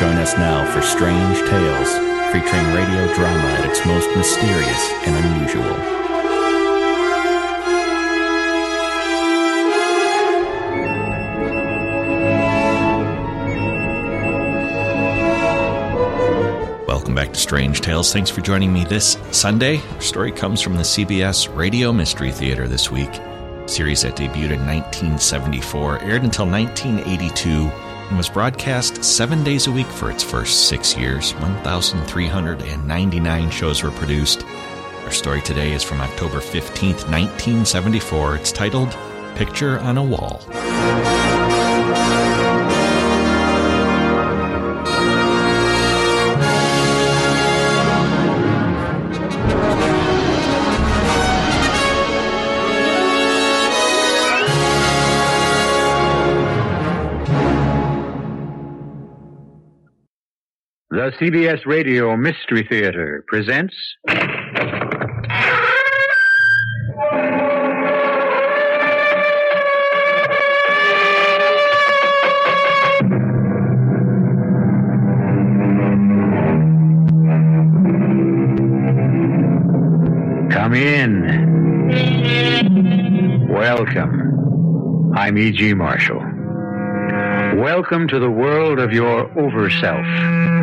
Join us now for Strange Tales, featuring radio drama at its most mysterious and unusual. Welcome back to Strange Tales. Thanks for joining me this Sunday. Our story comes from the CBS Radio Mystery Theater this week. Series that debuted in 1974, aired until 1982, and was broadcast seven days a week for its first six years. 1,399 shows were produced. Our story today is from October 15th, 1974. It's titled Picture on a Wall. The CBS Radio Mystery Theater presents. Come in. Welcome. I'm E.G. Marshall. Welcome to the world of your overself.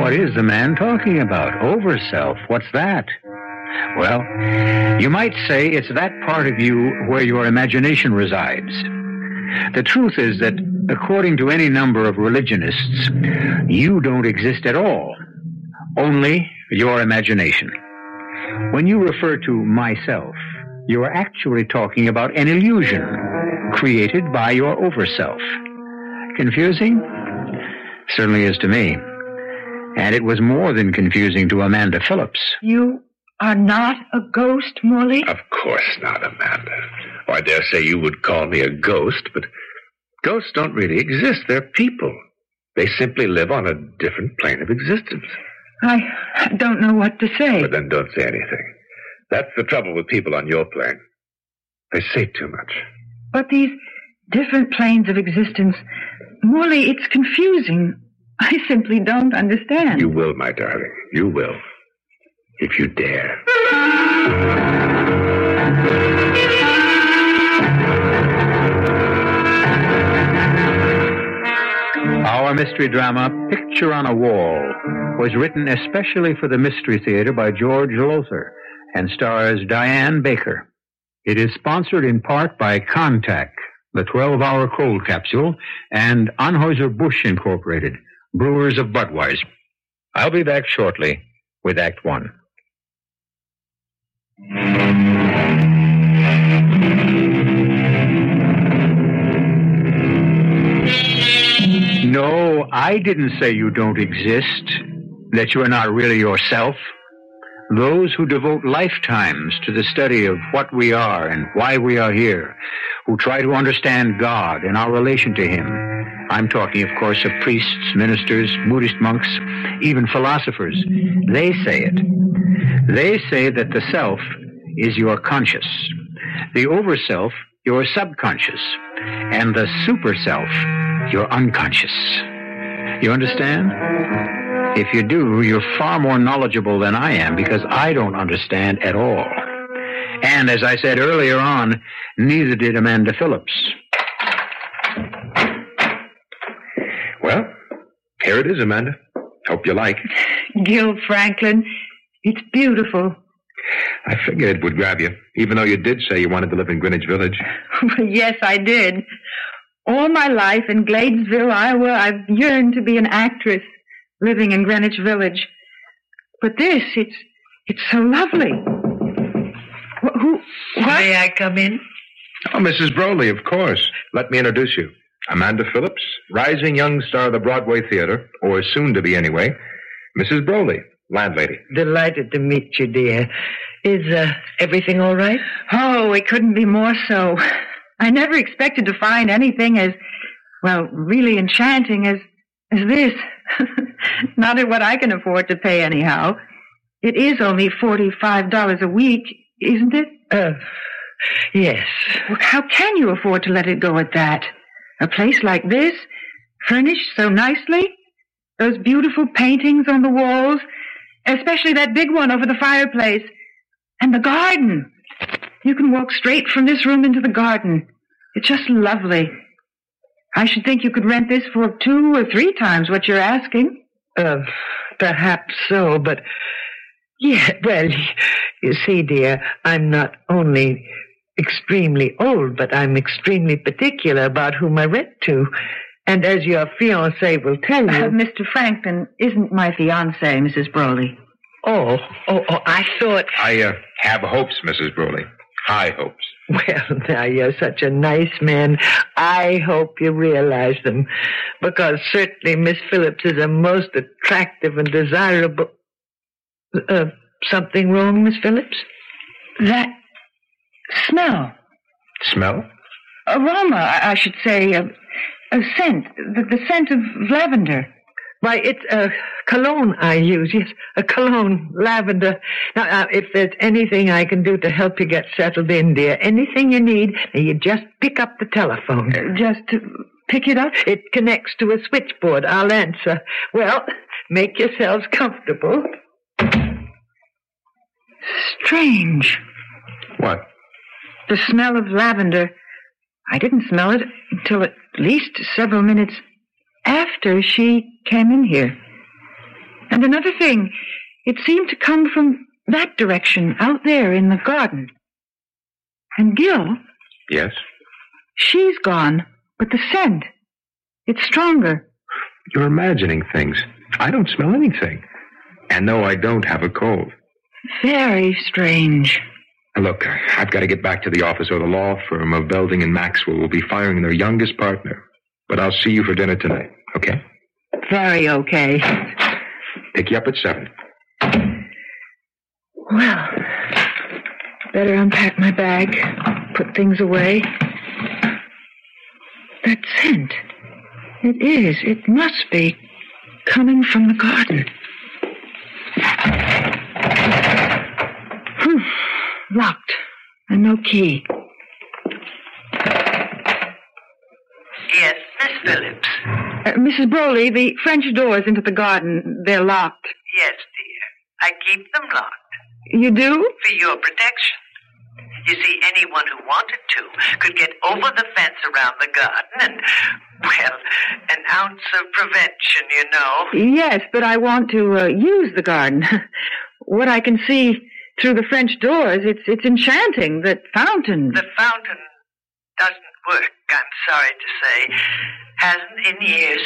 What is the man talking about? Overself. What's that? Well, you might say it's that part of you where your imagination resides. The truth is that, according to any number of religionists, you don't exist at all. Only your imagination. When you refer to myself, you are actually talking about an illusion created by your overself. Confusing? Certainly is to me. And it was more than confusing to Amanda Phillips. You are not a ghost, Morley? Of course not, Amanda. Oh, I dare say you would call me a ghost, but ghosts don't really exist. They're people. They simply live on a different plane of existence. I don't know what to say. But then don't say anything. That's the trouble with people on your plane. They say too much. But these different planes of existence, Morley, it's confusing. I simply don't understand. You will, my darling. You will. If you dare. Our mystery drama, Picture on a Wall, was written especially for the Mystery Theater by George Lowther and stars Diane Baker. It is sponsored in part by Contac, the 12 hour cold capsule, and Anheuser-Busch Incorporated, brewers of Budweiser. I'll be back shortly with Act One. No, I didn't say you don't exist, that you are not really yourself. Those who devote lifetimes to the study of what we are and why we are here, who try to understand God and our relation to Him. I'm talking, of course, of priests, ministers, Buddhist monks, even philosophers. They say it. They say that the self is your conscious, the overself, your subconscious, and the super self, your unconscious. You understand? If you do, you're far more knowledgeable than I am because I don't understand at all. And as I said earlier on, neither did Amanda Phillips. Here it is, Amanda. Hope you like it. Gil Franklin, it's beautiful. I figured it would grab you, even though you did say you wanted to live in Greenwich Village. yes, I did. All my life in Gladesville, Iowa, I've yearned to be an actress living in Greenwich Village. But this, it's it's so lovely. Wh- Who? What? May I come in? Oh, Mrs. Broley, of course. Let me introduce you. Amanda Phillips, rising young star of the Broadway Theater, or soon to be anyway. Mrs. Broley, landlady. Delighted to meet you, dear. Is uh, everything all right? Oh, it couldn't be more so. I never expected to find anything as, well, really enchanting as, as this. Not at what I can afford to pay anyhow. It is only $45 a week, isn't it? Uh, yes. Well, how can you afford to let it go at that? A place like this, furnished so nicely, those beautiful paintings on the walls, especially that big one over the fireplace, and the garden. You can walk straight from this room into the garden. It's just lovely. I should think you could rent this for two or three times what you're asking. Uh, perhaps so, but yeah, well, you see, dear, I'm not only extremely old, but I'm extremely particular about whom I rent to. And as your fiancé will tell you. Uh, Mr. Franklin isn't my fiancé, Mrs. Broley. oh, oh, oh, I thought. I uh, have hopes, Mrs. Broley. High hopes. Well, now you're such a nice man. I hope you realize them. Because certainly Miss Phillips is a most attractive and desirable. Uh, something wrong, Miss Phillips? That smell, Smell? aroma, I, I should say, a, a scent, the, the scent of lavender. Why, it's a cologne I use. Yes, a cologne, lavender. Now, now, if there's anything I can do to help you get settled in, dear, anything you need, you just pick up the telephone. Uh, Just to pick it up. It connects to a switchboard. I'll answer. Well, make yourselves comfortable. Strange. What? The smell of lavender. I didn't smell it until at least several minutes after she came in here. And another thing, it seemed to come from that direction, out there in the garden. And Gil, Yes? she's gone, but the scent, it's stronger. You're imagining things. I don't smell anything. And no, I don't have a cold. Very strange. Look, I've got to get back to the office or the law firm of Belding and Maxwell will be firing their youngest partner. But I'll see you for dinner tonight, okay? Very okay. Pick you up at seven. Well, better unpack my bag, put things away. That scent. It is. It must be coming from the garden. Locked. And no key. Yes, Miss Phillips. Uh, Mrs. Broley, the French doors into the garden, they're locked. Yes, dear. I keep them locked You do? for your protection. You see, anyone who wanted to could get over the fence around the garden and, well, an ounce of prevention, you know. Yes, but I want to uh, use the garden. what I can see through the French doors, it's it's enchanting. That fountain. The fountain doesn't work, I'm sorry to say. Hasn't in years.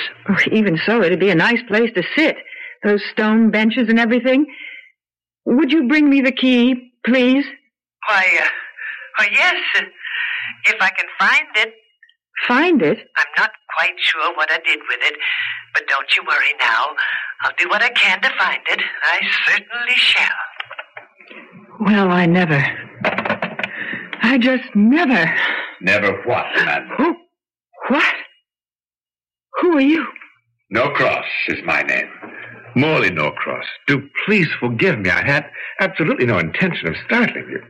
Even so, it'd be a nice place to sit. Those stone benches and everything. Would you bring me the key, please? Why, uh, why, yes, uh, if I can find it. Find it? I'm not quite sure what I did with it, but don't you worry now. I'll do what I can to find it. I certainly shall. Well, I never. I just never. Never what, madam? Who? what? Who are you? Norcross is my name. Morley Norcross. Do please forgive me. I had absolutely no intention of startling you.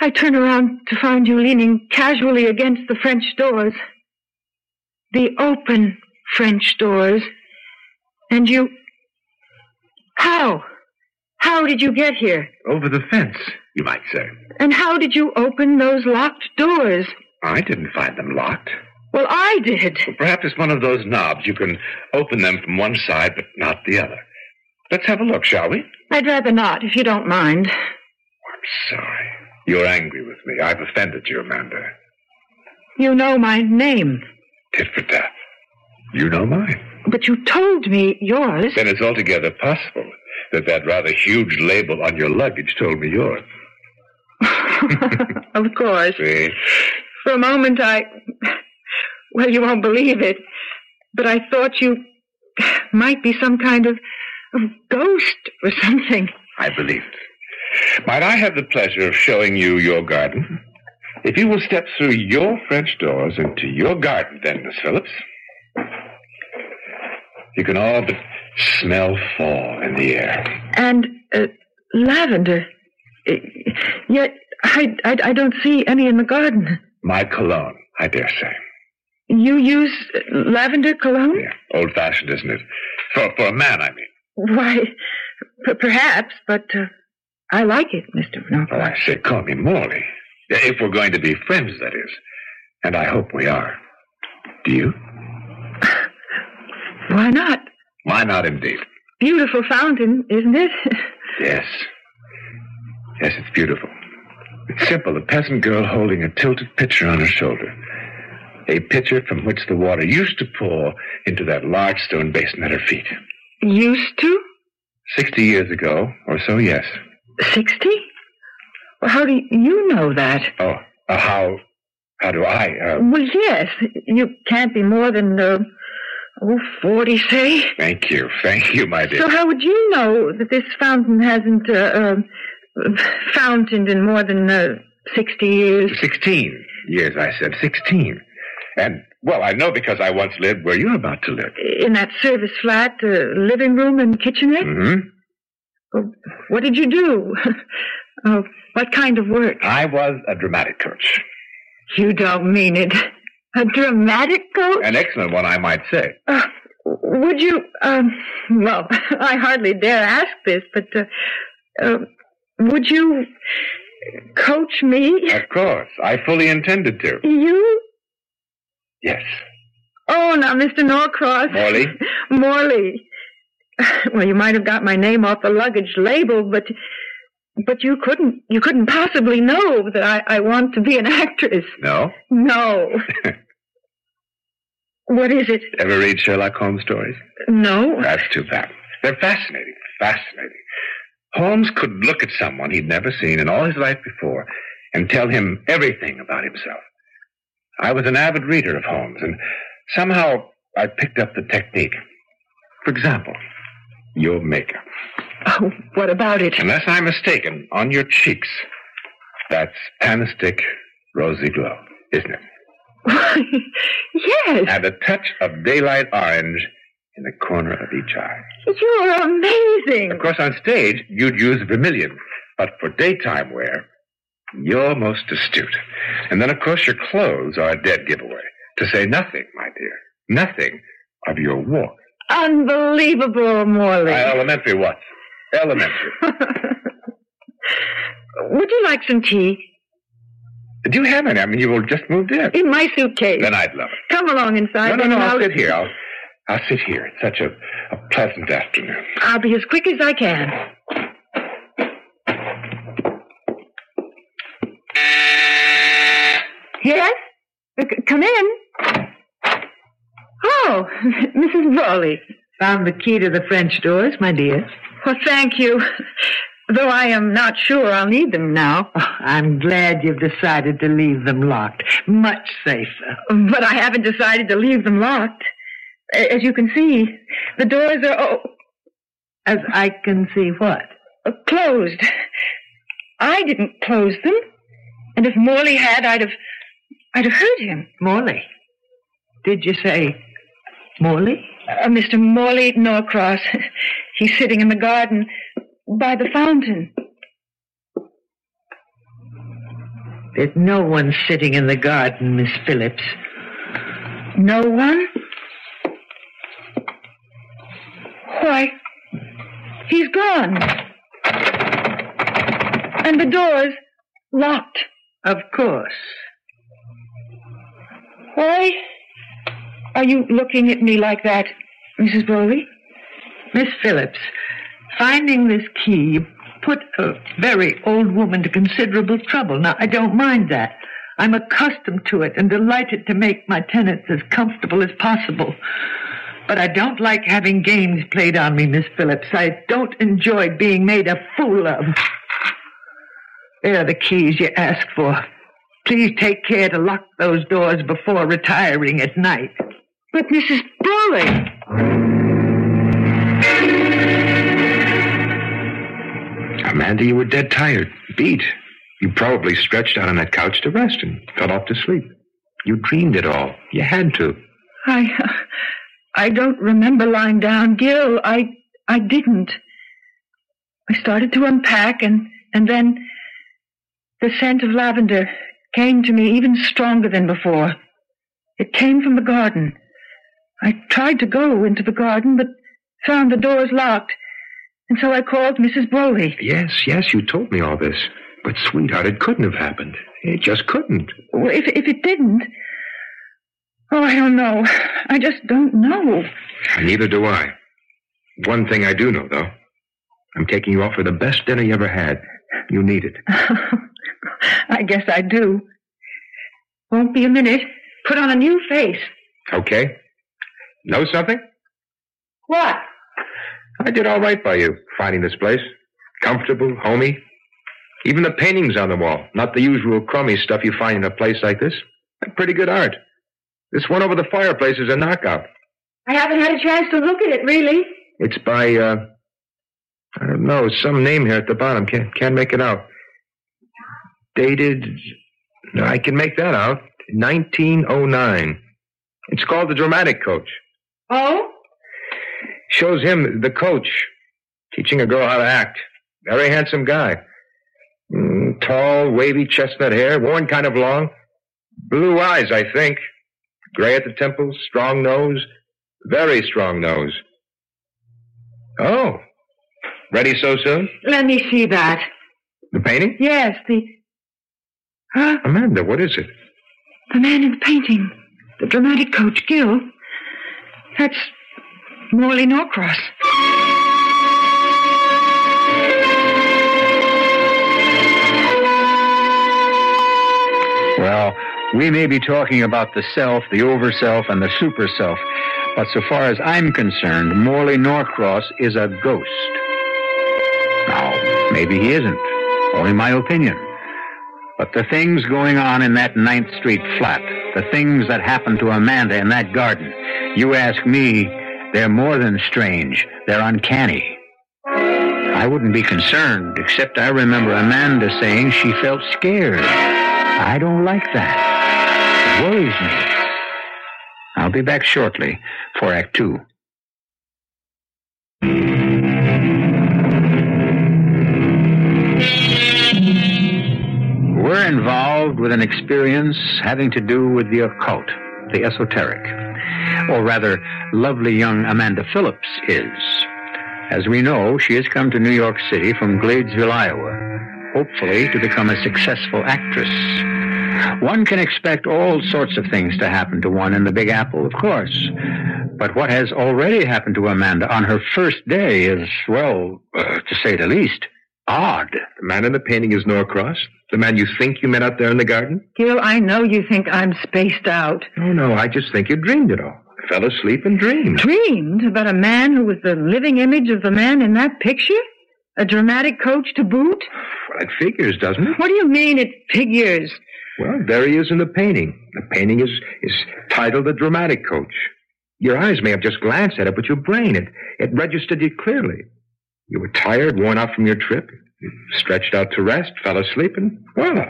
I turn around to find you leaning casually against the French doors. The open French doors. And you. How? How did you get here? Over the fence, you might say. And how did you open those locked doors? I didn't find them locked. Well, I did. Perhaps it's one of those knobs. You can open them from one side, but not the other. Let's have a look, shall we? I'd rather not, if you don't mind. I'm sorry. You're angry with me. I've offended you, Amanda. You know my name, Tit for tat. You know mine. but you told me yours. Then it's altogether possible that that rather huge label on your luggage told me yours. of course. See? For a moment, I. Well, you won't believe it, but I thought you might be some kind of, of ghost or something. I believe it. Might I have the pleasure of showing you your garden? If you will step through your French doors into your garden, then, Miss Phillips, you can all but smell fall in the air. And uh, lavender. Uh, Yet I, I, I don't see any in the garden. My cologne, I dare say. You use lavender cologne? Yeah, old fashioned, isn't it? For, for a man, I mean. Why, p- perhaps, but uh, I like it, Mr. Oh, I say, call me Morley. If we're going to be friends, that is. And I hope we are. Do you? Why not? Why not, indeed? Beautiful fountain, isn't it? Yes. Yes, it's beautiful. It's simple. A peasant girl holding a tilted pitcher on her shoulder. A pitcher from which the water used to pour into that large stone basin at her feet. Used to? Sixty years ago, or so, yes. Sixty? Well, how do you know that? Oh, uh, how, how do I, uh, Well, yes. You can't be more than, uh, oh, forty, say. thank you, thank you, my dear. So how would you know that this fountain hasn't, uh, uh, fountained in more than, uh, sixty years? Sixteen years, I said. Sixteen. And, well, I know because I once lived where you're about to live. In that service flat, uh, living room and kitchenette? Mm-hmm. Oh, What did you do? oh, what kind of work? I was a dramatic coach. You don't mean it. A dramatic coach? An excellent one, I might say. Uh, would you, um, well, I hardly dare ask this, but, uh, uh, would you coach me? Of course. I fully intended to. You? Yes. Oh, now, Mr. Norcross. Morley? Morley. Well, you might have got my name off the luggage label, but, but you couldn't, you couldn't possibly know that I, I want to be an actress. No? No. what is it? Ever read Sherlock Holmes stories? No. That's too bad. They're fascinating. Fascinating. Holmes could look at someone he'd never seen in all his life before and tell him everything about himself. I was an avid reader of Holmes, and somehow I picked up the technique. For example, your makeup. Oh, what about it? Unless I'm mistaken, on your cheeks, that's panistic rosy glow, isn't it? yes. And a touch of daylight orange in the corner of each eye. You're amazing. Of course, on stage, you'd use vermilion, but for daytime wear, you're most astute. And then, of course, your clothes are a dead giveaway. To say nothing, my dear, nothing of your walk. Unbelievable, Morley. Uh, elementary what? Elementary. Would you like some tea? Do you have any? I mean, you will just moved in. In my suitcase. Then I'd love it. Come along inside. No, no, no, I'll I'll sit here. I'll, I'll sit here. It's such a, a pleasant afternoon. I'll be as quick as I can. Yes? Uh, c- Come in. Oh, Mrs. Broley. Found the key to the French doors, my dear. Well, thank you. Though I am not sure I'll need them now. Oh, I'm glad you've decided to leave them locked. Much safer. But I haven't decided to leave them locked. As you can see, the doors are oh, As I can see what? uh, closed. I didn't close them. And if Morley had, I'd have, I'd have heard him. Morley. Did you say Morley? Uh, Mr. Morley Norcross. He's sitting in the garden by the fountain. There's no one sitting in the garden, Miss Phillips. No one? Why, he's gone. And the door's locked. Of course. Why are you looking at me like that, Mrs. Broley? Miss Phillips, finding this key put a very old woman to considerable trouble. Now, I don't mind that. I'm accustomed to it and delighted to make my tenants as comfortable as possible. But I don't like having games played on me, Miss Phillips. I don't enjoy being made a fool of. There are the keys you asked for. Please take care to lock those doors before retiring at night. But Mrs. Broley. Amanda, you were dead tired, beat. You probably stretched out on that couch to rest and fell off to sleep. You dreamed it all. You had to. I, I don't remember lying down, Gil. I, I didn't. I started to unpack, and and then the scent of lavender came to me even stronger than before. It came from the garden. I tried to go into the garden, but found the doors locked, and so I called Mrs. Broley. Yes, yes, you told me all this. But, sweetheart, it couldn't have happened. It just couldn't. Well, if if it didn't, oh, I don't know. I just don't know. Neither do I. One thing I do know, though. I'm taking you off for the best dinner you ever had. You need it. I guess I do. Won't be a minute. Put on a new face. Okay? Know something? What? I did all right by you, finding this place. Comfortable, homey. Even the paintings on the wall, not the usual crummy stuff you find in a place like this. Pretty good art. This one over the fireplace is a knockout. I haven't had a chance to look at it, really. It's by, uh, I don't know, some name here at the bottom. Can't, can't make it out. Dated, no, I can make that out. 1909. It's called The Dramatic Coach. Oh? Shows him, the coach, teaching a girl how to act. Very handsome guy. Mm, tall, wavy chestnut hair, worn kind of long. Blue eyes, I think. Gray at the temples, strong nose. Very strong nose. Oh. Ready so soon? Let me see that. The painting? Yes, the. Huh? Amanda, what is it? The man in the painting. The dramatic coach, Gil. That's Morley Norcross. Well, we may be talking about the self, the over self, and the super self, but so far as I'm concerned, Morley Norcross is a ghost. Now, maybe he isn't. Only my opinion. But the things going on in that Ninth Street flat, the things that happened to Amanda in that garden, you ask me, they're more than strange. They're uncanny. I wouldn't be concerned, except I remember Amanda saying she felt scared. I don't like that. It worries me. I'll be back shortly for Act Two. We're involved with an experience having to do with the occult, the esoteric. Or rather, lovely young Amanda Phillips is. As we know, she has come to New York City from Gladesville, Iowa, hopefully to become a successful actress. One can expect all sorts of things to happen to one in the Big Apple, of course. But what has already happened to Amanda on her first day is, well, uh, to say the least, odd. The man in the painting is Norcross? The man you think you met out there in the garden? Gil, I know you think I'm spaced out. Oh, no, I just think you dreamed it all. I Fell asleep and dreamed. Dreamed about a man who was the living image of the man in that picture? A dramatic coach to boot? Well, it figures, doesn't it? What do you mean it figures? Well, there he is in the painting. The painting is, is titled The Dramatic Coach. Your eyes may have just glanced at it, but your brain, it, it registered it clearly. You were tired, worn out from your trip. You stretched out to rest, fell asleep, and, well,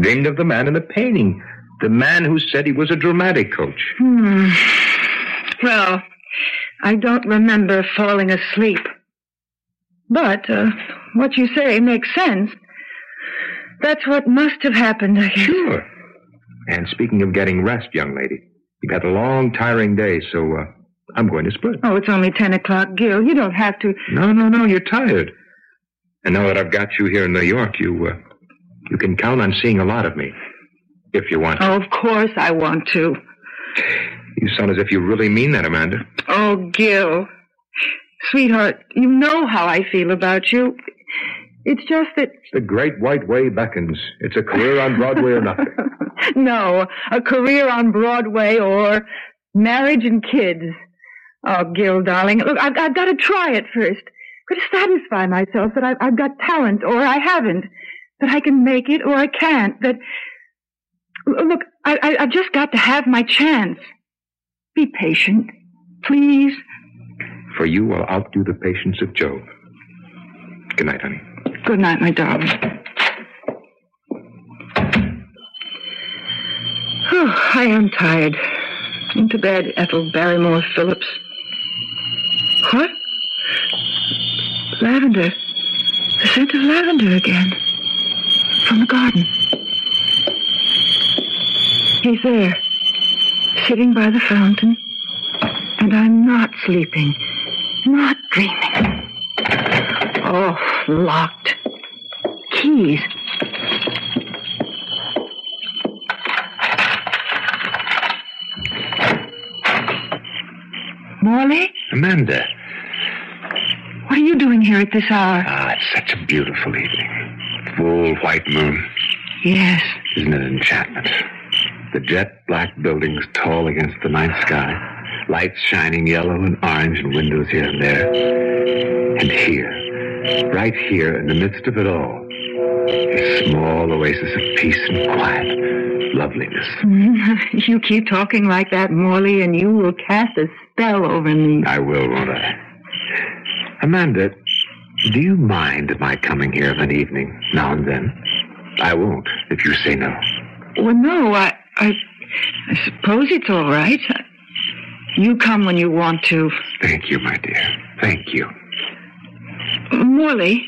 dreamed of the man in the painting. The man who said he was a dramatic coach. Hmm. Well, I don't remember falling asleep. But uh, what you say makes sense. That's what must have happened, I guess. Sure. And speaking of getting rest, young lady, you've had a long, tiring day, so uh, I'm going to split. Oh, it's only ten o'clock, Gil. You don't have to. No, no, no, you're tired. And now that I've got you here in New York, you uh, you can count on seeing a lot of me, if you want. to. Oh, of course I want to. You sound as if you really mean that, Amanda. Oh, Gil. Sweetheart, you know how I feel about you. It's just that. The great white way beckons. It's a career on Broadway or nothing. no, a career on Broadway or marriage and kids. Oh, Gil, darling, look, I've, I've got to try it first. Got to satisfy myself that I've, I've got talent or I haven't. that I can make it or I can't. That look, I, I I've just got to have my chance. Be patient, please. For you I'll outdo the patience of Job. Good night, honey. Good night, my darling. Oh, I am tired. Into bed, Ethel Barrymore Phillips. What? Lavender. The scent of lavender again. From the garden. He's there, sitting by the fountain. And I'm not sleeping, not dreaming. Oh, locked. Keys. Morley? Amanda. You doing here at this hour? Ah, it's such a beautiful evening. Full white moon. Yes. Isn't it an enchantment? The jet black buildings tall against the night sky, lights shining yellow and orange in windows here and there. And here, right here in the midst of it all, a small oasis of peace and quiet, loveliness. You keep talking like that, Morley, and you will cast a spell over me. I will, won't I? Amanda, do you mind my coming here of an evening now and then? I won't if you say no. Well, no, I, I, I suppose it's all right. You come when you want to. Thank you, my dear. Thank you. Morley,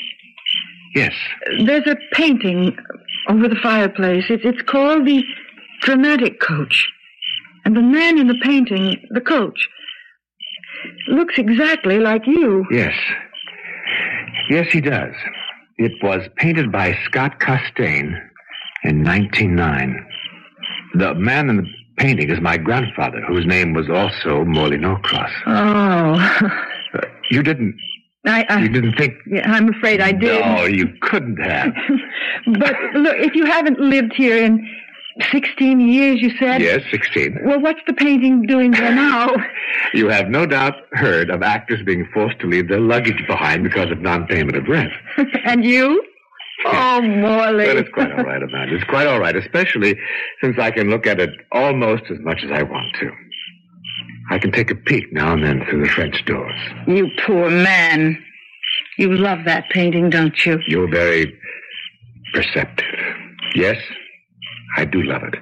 Yes. there's a painting over the fireplace. It's, it's called the Dramatic Coach. And the man in the painting, the coach, looks exactly like you. Yes. Yes, he does. It was painted by Scott Costain in 1909. The man in the painting is my grandfather, whose name was also Morley Norcross. Oh, Uh, you didn't. I, I, You didn't think. yeah, I'm afraid I did. No, you couldn't have. but look, if you haven't lived here in 16 years, you said. yes, 16. Well, what's the painting doing there now? You have no doubt heard of actors being forced to leave their luggage behind because of non-payment of rent. and you? Oh, Morley. But it's quite all right, Amanda. It's quite all right, especially since I can look at it almost as much as I want to. I can take a peek now and then through the French doors. You poor man. You love that painting, don't you? You're very perceptive. Yes, I do love it.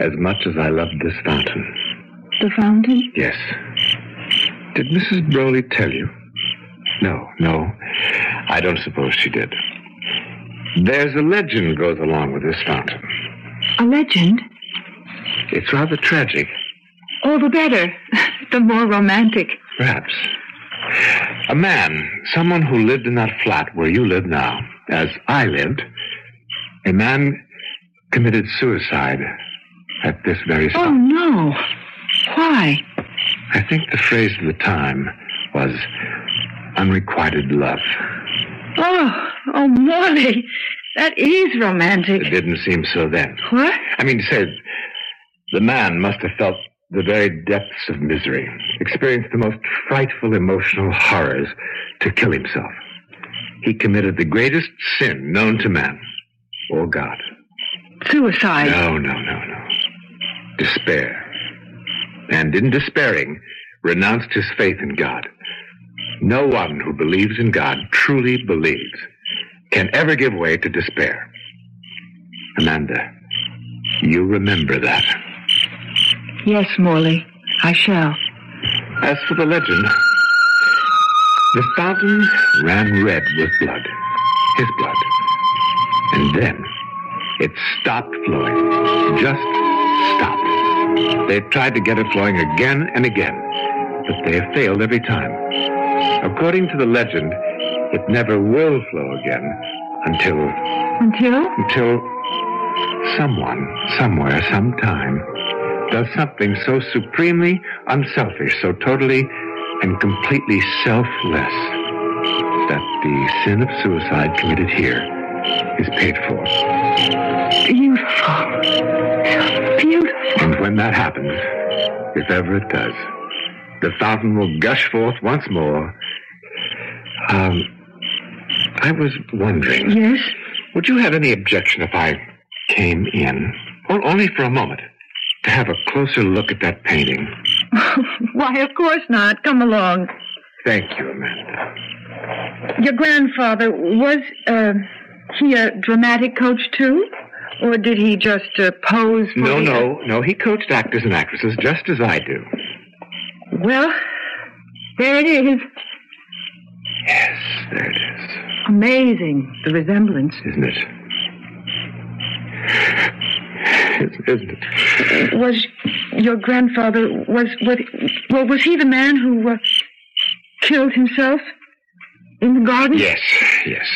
As much as I love this fountain. The fountain? Yes. Did Mrs. Broley tell you? No, no. I don't suppose she did. There's a legend goes along with this fountain. A legend? It's rather tragic, All the better. The more romantic. perhaps. A man, someone who lived in that flat where you live now, as I lived, a man committed suicide at this very spot. Oh, no. Why? I think the phrase of the time was unrequited love. Oh, oh, Morley. That is romantic. It didn't seem so then. What? I mean, to say, the man must have felt the very depths of misery, experienced the most frightful emotional horrors to kill himself. He committed the greatest sin known to man or God. Suicide. No, no, no, no. Despair. And in despairing, renounced his faith in God. No one who believes in God, truly believes, can ever give way to despair. Amanda, you remember that. Yes, Morley. I shall. As for the legend, the fountain ran red with blood, his blood. And then it stopped flowing. Just stopped. They tried to get it flowing again and again, but they have failed every time. According to the legend, it never will flow again until Until? until someone, somewhere, sometime, does something so supremely unselfish, so totally and completely selfless, that the sin of suicide committed here is paid for. Beautiful. Beautiful. And when that happens, if ever it does, the fountain will gush forth once more. Um, I was wondering. Yes? Would you have any objection if I came in, only for a moment, to have a closer look at that painting? Why, of course not. Come along. Thank you, Amanda. Your grandfather, was uh, he a dramatic coach too? Or did he just uh, pose for No, the- no, no. He coached actors and actresses just as I do. Well, there it is. Yes, there it is, Amazing, the resemblance. isn't it? Isn't isn't it? Was your grandfather, was, was, well, was he the man who uh, killed himself in the garden? Yes, yes.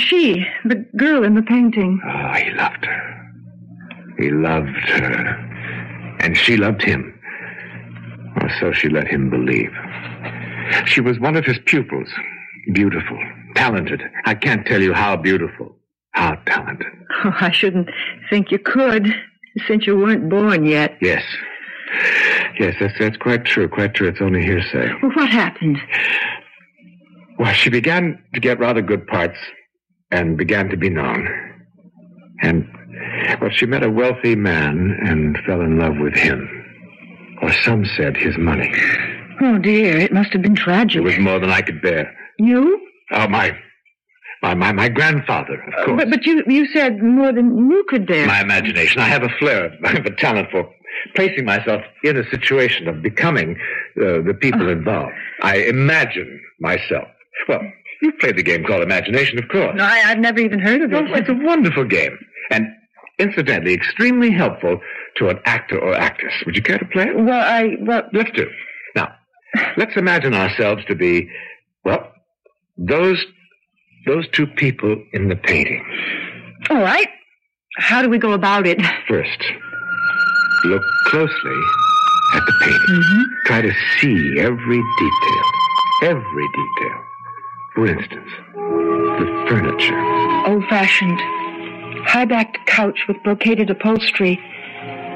She, the girl in the painting. Oh, he loved her. He loved her. And she loved him. Or so she let him believe. She was one of his pupils. Beautiful. Talented. I can't tell you how beautiful. How talented. Oh, I shouldn't think you could, since you weren't born yet. Yes. Yes, that's, that's quite true. Quite true. It's only hearsay. Well, what happened? Well, she began to get rather good parts and began to be known. And, well, she met a wealthy man and fell in love with him. Or some said his money. Oh, dear, it must have been tragic. It was more than I could bear. You? Oh, my, my, my, my grandfather, of course. But, but you, you said more than you could bear. my imagination. I have a flair, I have a talent for placing myself in a situation of becoming uh, the people involved. I imagine myself. Well, you've played the game called imagination, of course. No, I, I've never even heard of it. Well, it's a wonderful game. And incidentally, extremely helpful to an actor or actress. Would you care to play it? Well, I, well, Let's do. Now, let's imagine ourselves to be, well, those, those two people in the painting. all right. How do we go about it? First, look closely at the painting. Mm-hmm. Try to see every detail. Every detail. For instance, the furniture. Old fashioned, high backed couch with brocaded upholstery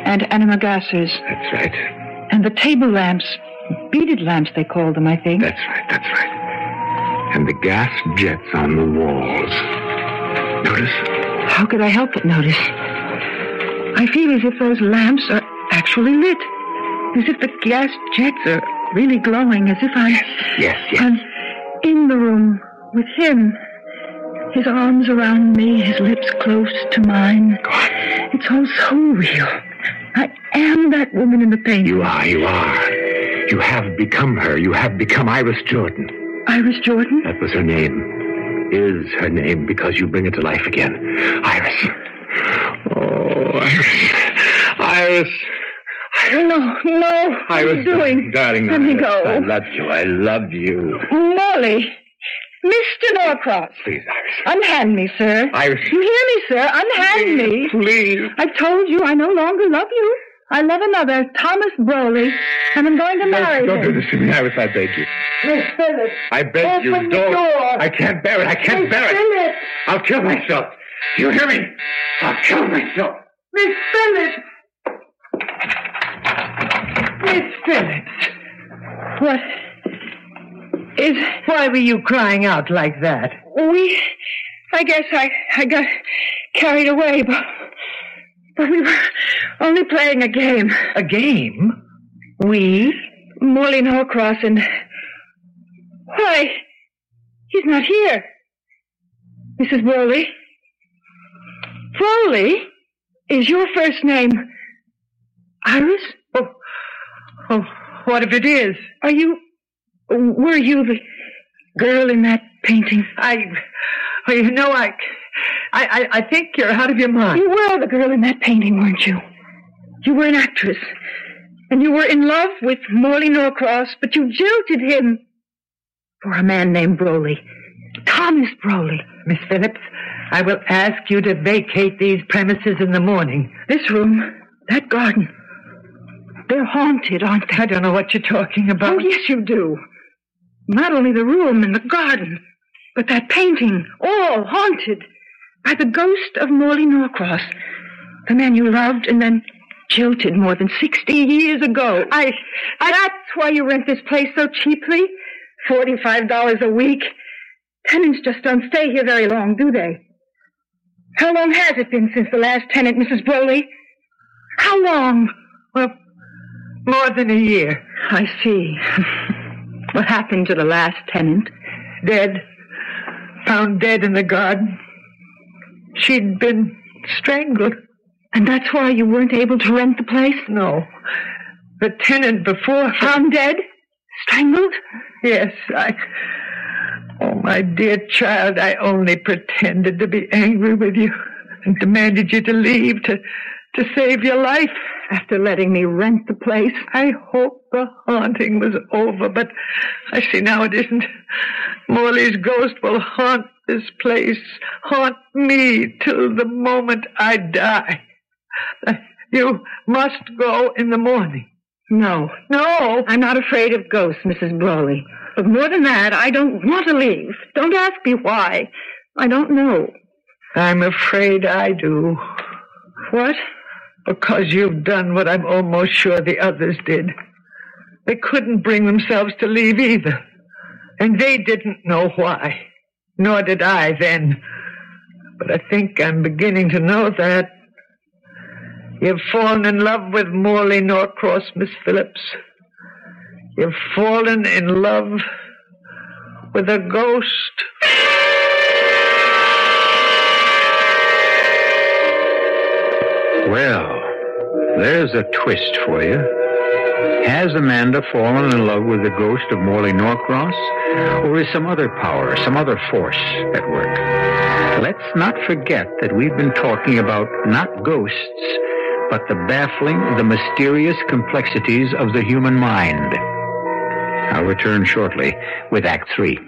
and antimacassars. That's right. And the table lamps, beaded lamps they call them, I think. That's right. That's right. And the gas jets on the walls. Notice? How could I help but notice? I feel as if those lamps are actually lit. As if the gas jets are really glowing, as if I'm, Yes, yes. I'm in the room with him. His arms around me, his lips close to mine. It's all so real. I am that woman in the painting. You are, you are. You have become her. You have become Iris Jordan. Iris Jordan? That was her name. Is her name because you bring it to life again. Iris. Oh, Iris. Iris. No, no. What are you doing? Darling, Let me go. I love you. I love you. Molly. Mr. Norcross. Please, Iris. Unhand me, sir. Iris. You hear me, sir? Unhand me. Please. I've told you I no longer love you. I love another, Thomas Broley, and I'm going to marry Don't do him. this to me, Iris. I beg you. Miss Phillips. I beg you. the Don't. door. I can't bear it. I can't Miss bear it. Phillips. I'll kill myself. You hear me? I'll kill myself. Miss Phillips. Miss Phillips. What is Why were you crying out like that? we? I guess I I got carried away, but but we were only playing a game. A game? We? Morley Norcross and why? He's not here. Mrs. Broley. Broley is your first name. Iris? Oh, what if it is? Are you? Were you the girl in that painting? I, well, you know, I, I, I- I think you're out of your mind. You were the girl in that painting, weren't you? You were an actress. And you were in love with Morley Norcross, but you jilted him for a man named Broley. Thomas Broley. Miss Phillips, I will ask you to vacate these premises in the morning. This room, that garden, they're haunted, aren't they? I don't know what you're talking about. Oh, yes, you do. Not only the room and the garden, but that painting, all haunted by the ghost of Morley Norcross, the man you loved and then jilted more than 60 years ago. I, I that's why you rent this place so cheaply. $45 a week. Tenants just don't stay here very long, do they? How long has it been since the last tenant, Mrs. Broley? How long? Well, more than a year. I see. what happened to the last tenant? Dead. Found dead in the garden. She'd been strangled. And that's why you weren't able to rent the place? No. The tenant before found dead? Strangled? Yes, I. Oh, my dear child, I only pretended to be angry with you and demanded you to leave to, to save your life. After letting me rent the place, I hope the haunting was over, but I see now it isn't. Morley's ghost will haunt this place, haunt me till the moment I die. You must go in the morning. No. No. I'm not afraid of ghosts, Mrs. Broley. But more than that, I don't want to leave. Don't ask me why. I don't know. I'm afraid I do. What? Because you've done what I'm almost sure the others did. They couldn't bring themselves to leave either. And they didn't know why. Nor did I then. But I think I'm beginning to know that. You've fallen in love with Morley Norcross, Miss Phillips. You've fallen in love with a ghost. Well, there's a twist for you. Has Amanda fallen in love with the ghost of Morley Norcross? Or is some other power, some other force at work? Let's not forget that we've been talking about not ghosts, but the baffling, the mysterious complexities of the human mind. I'll return shortly with Act Three.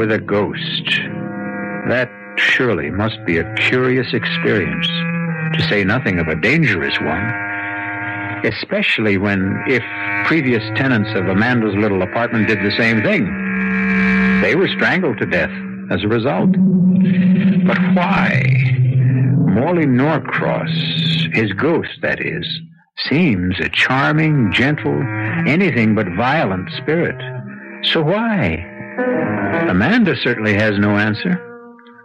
With a ghost. That surely must be a curious experience, to say nothing of a dangerous one. Especially when, if previous tenants of Amanda's little apartment did the same thing, they were strangled to death as a result. But why? Morley Norcross, his ghost, that is, seems a charming, gentle, anything but violent spirit. So why? Amanda certainly has no answer.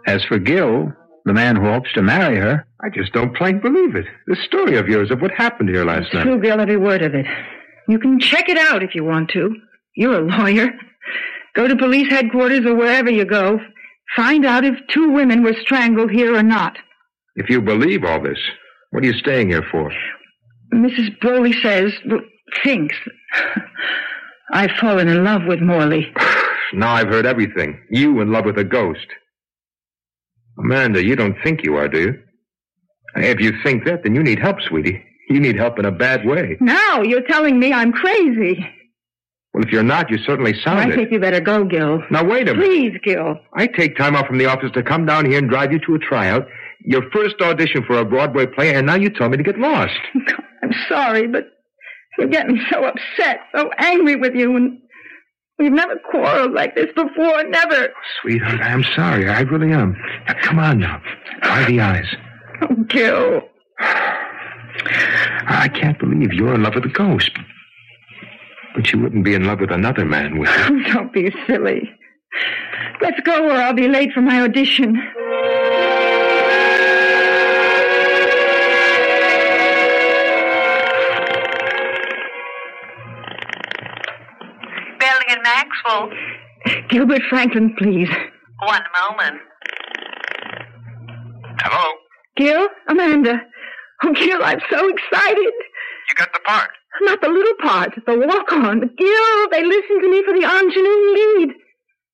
As for Gil, the man who hopes to marry her, I just don't plain believe it. This story of yours of what happened here last night. True, Gil, every word of it. You can check it out if you want to. You're a lawyer. Go to police headquarters or wherever you go. Find out if two women were strangled here or not. If you believe all this, what are you staying here for? Mrs. Broley says, well, thinks, I've fallen in love with Morley. now I've heard everything. You in love with a ghost. Amanda, you don't think you are, do you? If you think that, then you need help, sweetie. You need help in a bad way. Now you're telling me I'm crazy. Well, if you're not, you certainly sound I it. think you better go, Gil. Now, wait a minute. Please, Gil. I take time off from the office to come down here and drive you to a tryout, your first audition for a Broadway play, and now you tell me to get lost. I'm sorry, but you're getting so upset, so angry with you, and we've never quarreled like this before, never. Sweetheart, I'm sorry. I really am. Now, come on now. Dry the eyes. Oh, Gil. I can't believe you're in love with a ghost. But you wouldn't be in love with another man, would you? Don't be silly. Let's go or I'll be late for my audition. Maxwell. Gilbert Franklin, please. One moment. Hello? Gil? Amanda. Oh, Gil, I'm so excited. You got the part. Not the little part, the walk on. Gil, they listened to me for the ingenue lead.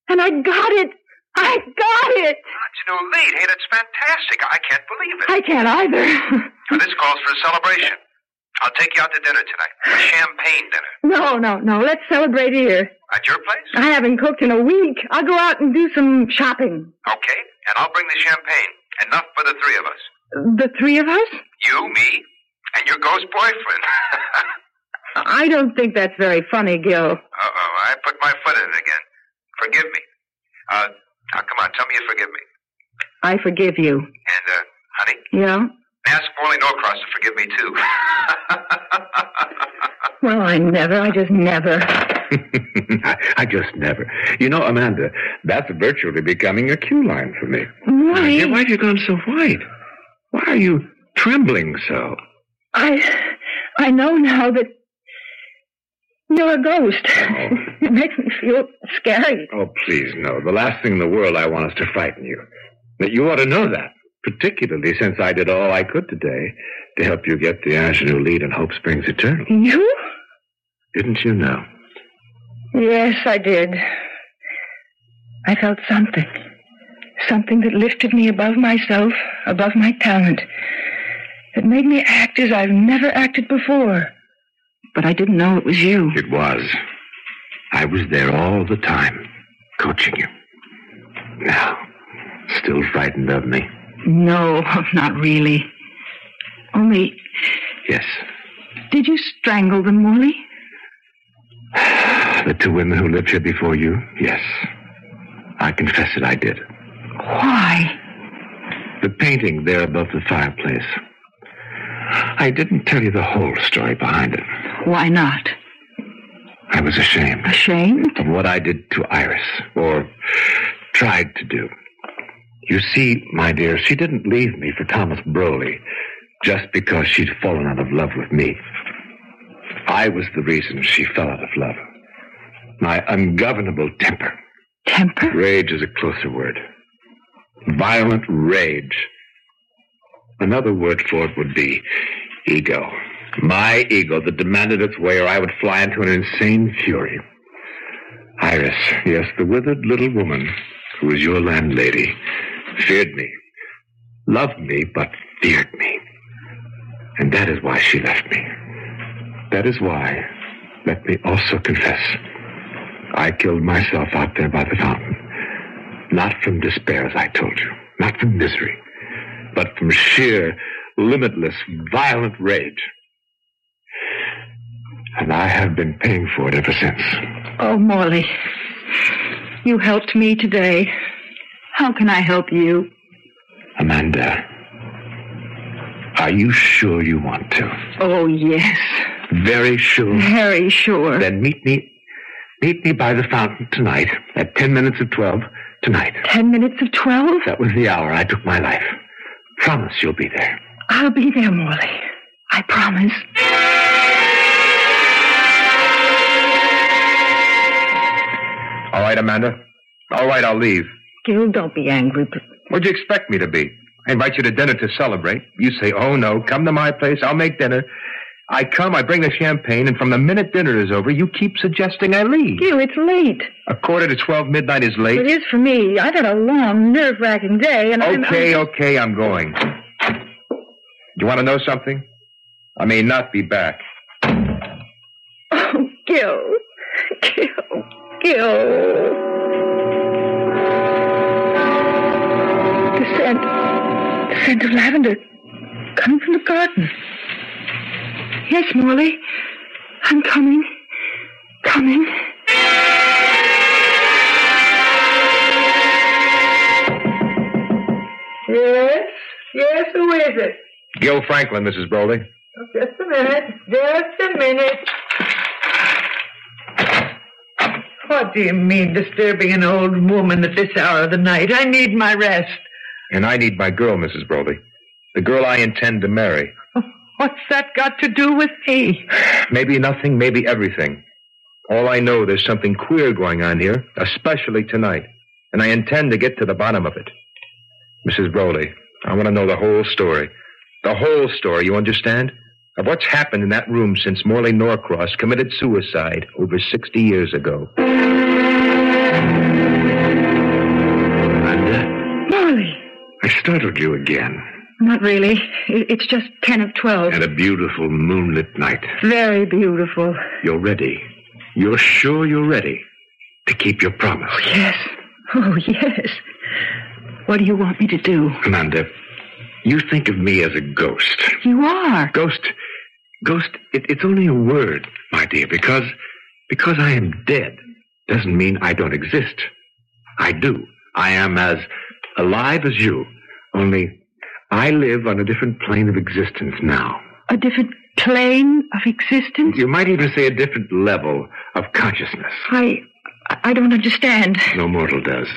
And I got it. I got it. Ingenue lead. Hey, that's fantastic. I can't believe it. I can't either. Now, this calls for a celebration. I'll take you out to dinner tonight. A champagne dinner. No, no, no. Let's celebrate here. At your place? I haven't cooked in a week. I'll go out and do some shopping. Okay. And I'll bring the champagne. Enough for the three of us. The three of us? You, me, and your ghost boyfriend. I don't think that's very funny, Gil. Uh-oh, I put my foot in it again. Forgive me. Uh, now come on, tell me you forgive me. I forgive you. And, uh, honey, Yeah? Ask Morley Norcross to forgive me, too. Well, I never, I just never. I, I just never. You know, Amanda, that's virtually becoming a cue line for me. Why? Dear, why have you gone so white? Why are you trembling so? I, I know now that you're a ghost. Oh. it makes me feel scary. Oh, please, no. The last thing in the world I want is to frighten you. But you ought to know that, particularly since I did all I could today to help you get the ingenue lead in Hope Springs Eternal. You? Didn't you know? Yes, I did. I felt something. Something that lifted me above myself, above my talent. That made me act as I've never acted before. But I didn't know it was you. It was. I was there all the time, coaching you. Now, still frightened of me? No, not really. Only, Yes. did you strangle them, Morley? The two women who lived here before you? Yes. I confess it, I did. Why? The painting there above the fireplace. I didn't tell you the whole story behind it. Why not? I was ashamed Ashamed? of what I did to Iris, or tried to do. You see, my dear, she didn't leave me for Thomas Broley just because she'd fallen out of love with me. I was the reason she fell out of love. My ungovernable temper. Temper? Rage is a closer word. Violent rage. Another word for it would be ego. My ego that demanded its way, or I would fly into an insane fury. Iris, yes, the withered little woman who was your landlady, feared me, loved me, but feared me. And that is why she left me. That is why, let me also confess, I killed myself out there by the fountain. Not from despair, as I told you, not from misery, but from sheer, limitless, violent rage. And I have been paying for it ever since. Oh, Morley. You helped me today. How can I help you? Amanda, are you sure you want to? Oh, yes. Very sure? Very sure. Then meet me, meet me by the fountain tonight at ten minutes of twelve tonight. Ten minutes of twelve? That was the hour I took my life. Promise you'll be there. I'll be there, Morley. I promise. All right, Amanda. All right, I'll leave. Gil, don't be angry, but What'd you expect me to be? I invite you to dinner to celebrate. You say, oh no, come to my place, I'll make dinner. I come, I bring the champagne, and from the minute dinner is over, you keep suggesting I leave. Gil, it's late. A quarter to twelve midnight is late. It is for me. I've had a long, nerve-wracking day, and I'm... Okay, I'm... okay, I'm going. You want to know something? I may not be back. Oh, Gil. Gil. Gil. The scent. The scent of lavender coming from the garden. Yes, Morley. I'm coming. Coming. Yes? Yes, who is it? Gil Franklin, Mrs. Broley. Oh, just a minute. Just a minute. What do you mean disturbing an old woman at this hour of the night? I need my rest. And I need my girl, Mrs. Broley. The girl I intend to marry. What's that got to do with me? Maybe nothing, maybe everything. All I know, there's something queer going on here, especially tonight. And I intend to get to the bottom of it. Mrs. Broley, I want to know the whole story. The whole story, you understand? Of what's happened in that room since Morley Norcross committed suicide over 60 years ago. Startled you again. Not really. It's just ten of twelve. And a beautiful moonlit night. Very beautiful. You're ready. You're sure you're ready to keep your promise. Oh, yes. Oh, yes. What do you want me to do? Amanda, you think of me as a ghost. You are. Ghost, ghost, it, it's only a word, my dear, because, because I am dead doesn't mean I don't exist. I do. I am as alive as you, only, I live on a different plane of existence now. A different plane of existence? You might even say a different level of consciousness. I. I don't understand. No mortal does.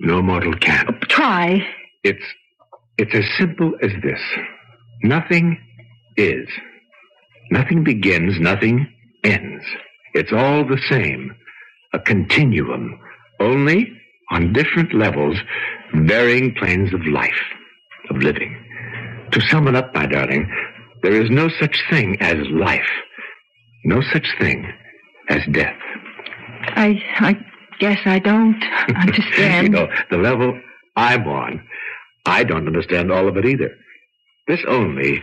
No mortal can. Oh, try. It's. It's as simple as this. Nothing is. Nothing begins, nothing ends. It's all the same. A continuum. Only on different levels, varying planes of life, of living. To sum it up, my darling, there is no such thing as life. No such thing as death. I. I guess I don't understand. you know, the level I'm on, I don't understand all of it either. This only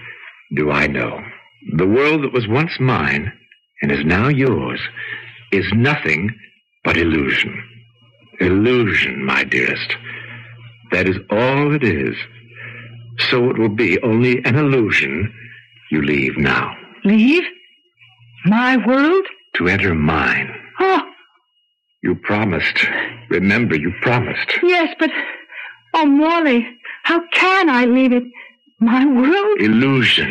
do I know. The world that was once mine and is now yours is nothing but illusion. Illusion, my dearest. That is all it is. So it will be only an illusion you leave now. Leave? My world? To enter mine. Oh, You promised. Remember, you promised. yes, but. Oh, Morley, how can I leave it? My world? Illusion.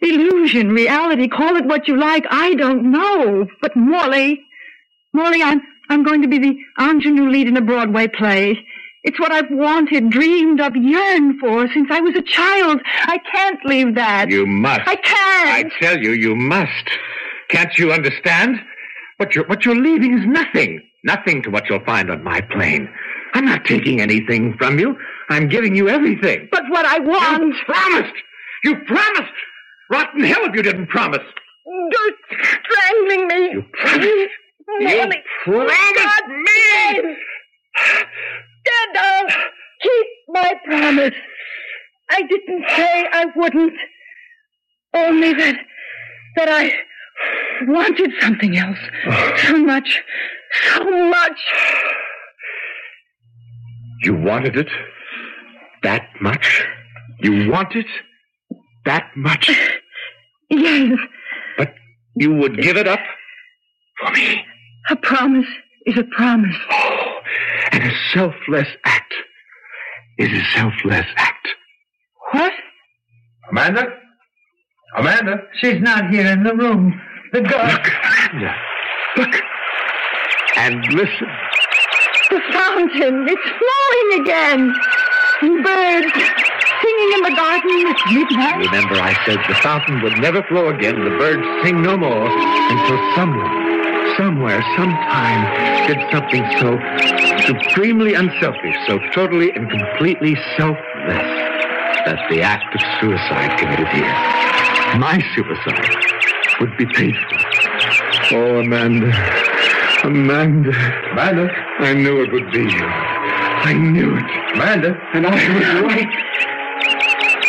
Illusion, reality, call it what you like. I don't know. But Morley, Morley, I'm, I'm going to be the ingenue lead in a Broadway play. It's what I've wanted, dreamed of, yearned for since I was a child. I can't leave that. You must. I can't. I tell you, you must. Can't you understand? What you're, what you're leaving is nothing. Nothing to what you'll find on my plane. I'm not taking anything from you. I'm giving you everything. But what I want. You promised. You promised. Rotten hell if you didn't promise. You're strangling me. You promised. Morley. You promised me. Stand down. Keep my promise. I didn't say I wouldn't. Only that that I wanted something else. So much. So much. You wanted it that much? You want it that much? Yes. But you would give it up for me? A promise is a promise. Oh, and a selfless act is a selfless act. What? Amanda? Amanda? She's not here in the room. The girl. Look, Amanda. Look. And listen. The fountain. It's flowing again. And birds singing in the garden at midnight. Remember, I said the fountain would never flow again, the birds sing no more, until someone, somewhere, sometime, did something so supremely unselfish, so totally and completely selfless. That's the act of suicide committed here. My suicide would be painful. Oh, Amanda. Amanda. Amanda. I knew it would be you. I knew it. Amanda. And I was right.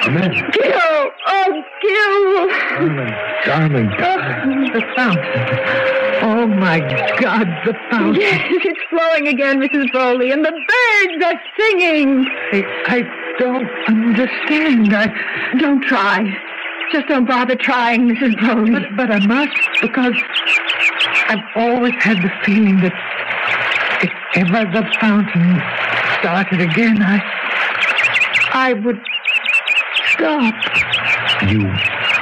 Amanda. Gil! Oh, Gil! Darling, darling. Oh. The fountain. Oh, my God, the fountain. Yes, it's flowing again, Mrs. Broley, and the birds are singing. I, I don't understand. I, Don't try. Just don't bother trying, Mrs. Broley. but, but I must, because I've always had the feeling that if ever the fountain started again, I, I would stop. You,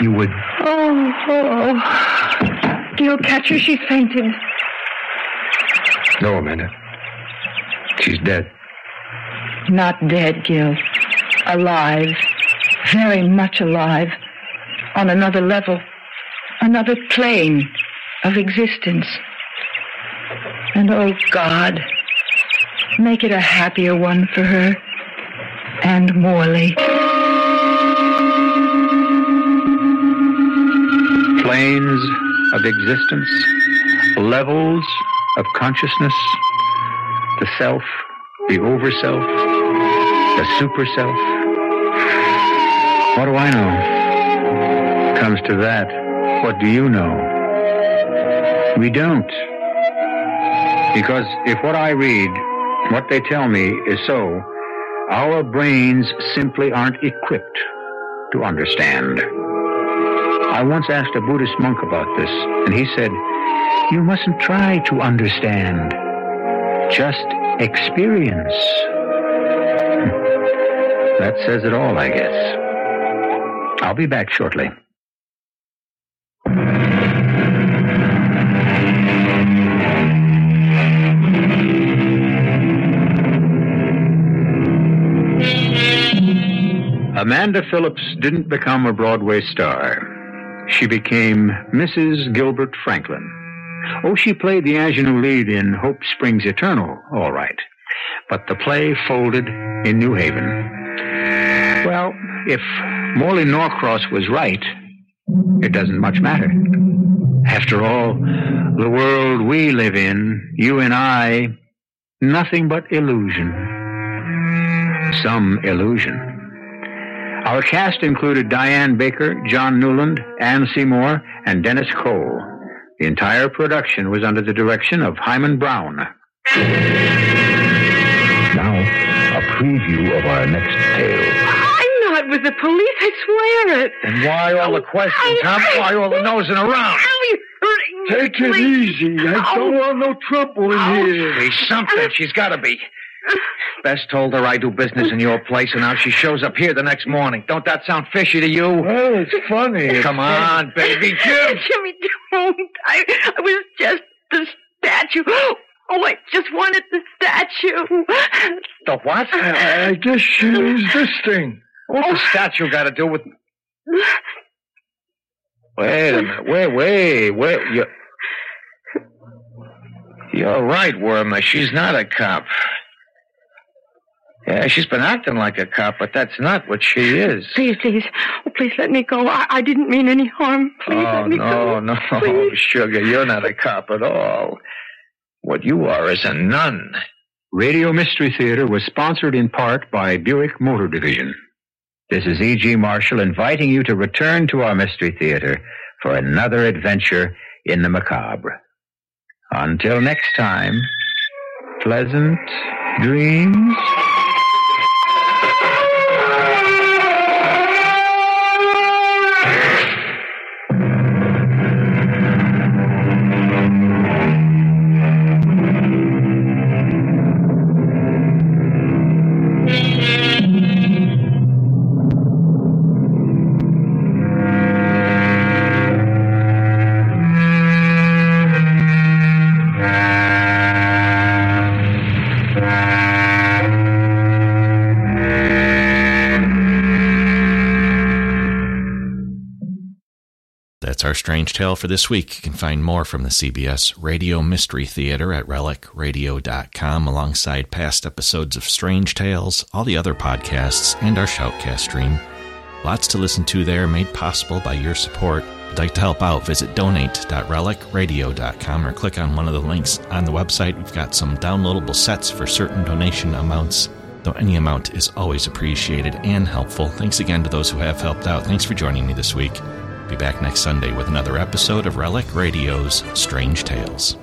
you would. Oh, oh. Gil, catch her. She's fainted. No, Amanda. She's dead. Not dead, Gil. Alive. Very much alive. On another level. Another plane of existence. And oh, God, make it a happier one for her. And Morley. planes of existence, levels of consciousness, the self, the overself, the superself. What do I know? Comes to that, what do you know? We don't. Because if what I read, what they tell me is so, our brains simply aren't equipped to understand. I once asked a Buddhist monk about this, and he said, You mustn't try to understand. Just experience. that says it all, I guess. I'll be back shortly. Amanda Phillips didn't become a Broadway star. She became Mrs. Gilbert Franklin. Oh, she played the ingenue lead in Hope Springs Eternal, all right. But the play folded in New Haven. Well, if Morley Norcross was right, it doesn't much matter. After all, the world we live in, you and I, nothing but illusion. Some illusion. Our cast included Diane Baker, John Newland, Ann Seymour, and Dennis Cole. The entire production was under the direction of Himan Brown. Now, a preview of our next tale. I'm not with the police, I swear it. And why all the oh, questions, huh? Why all the nosing around? Ow, you're hurting me. Take it please. easy. I don't oh. want no trouble in Ow. here. Be something. She's got to be. Bess told her I do business in your place, and now she shows up here the next morning. Don't that sound fishy to you? Well, it's funny. Come on, baby, Jim. Jimmy, don't. I, I was just the statue. Oh, I just wanted the statue. The what? I, I guess she needs this thing. What's the oh. statue got to do with? Wait a minute. Wait, wait, wait. You... You're right, Wormer. She's not a cop. Yeah, she's been acting like a cop, but that's not what she is. Please, please. Oh, please let me go. I, I didn't mean any harm. Please oh, let me no, go. no, Please. sugar, you're not a cop at all. What you are is a nun. Radio Mystery Theater was sponsored in part by Buick Motor Division. This is E.G. Marshall inviting you to return to our Mystery Theater for another adventure in the macabre. Until next time, pleasant dreams. Strange tale for this week. You can find more from the CBS Radio Mystery Theater at relicradio.com alongside past episodes of Strange Tales, all the other podcasts, and our Shoutcast stream. Lots to listen to there, made possible by your support. If you'd like to help out, visit donate.relicradio.com or click on one of the links on the website. We've got some downloadable sets for certain donation amounts, though any amount is always appreciated and helpful. Thanks again to those who have helped out. Thanks for joining me this week. Be back next Sunday with another episode of Relic Radio's Strange Tales.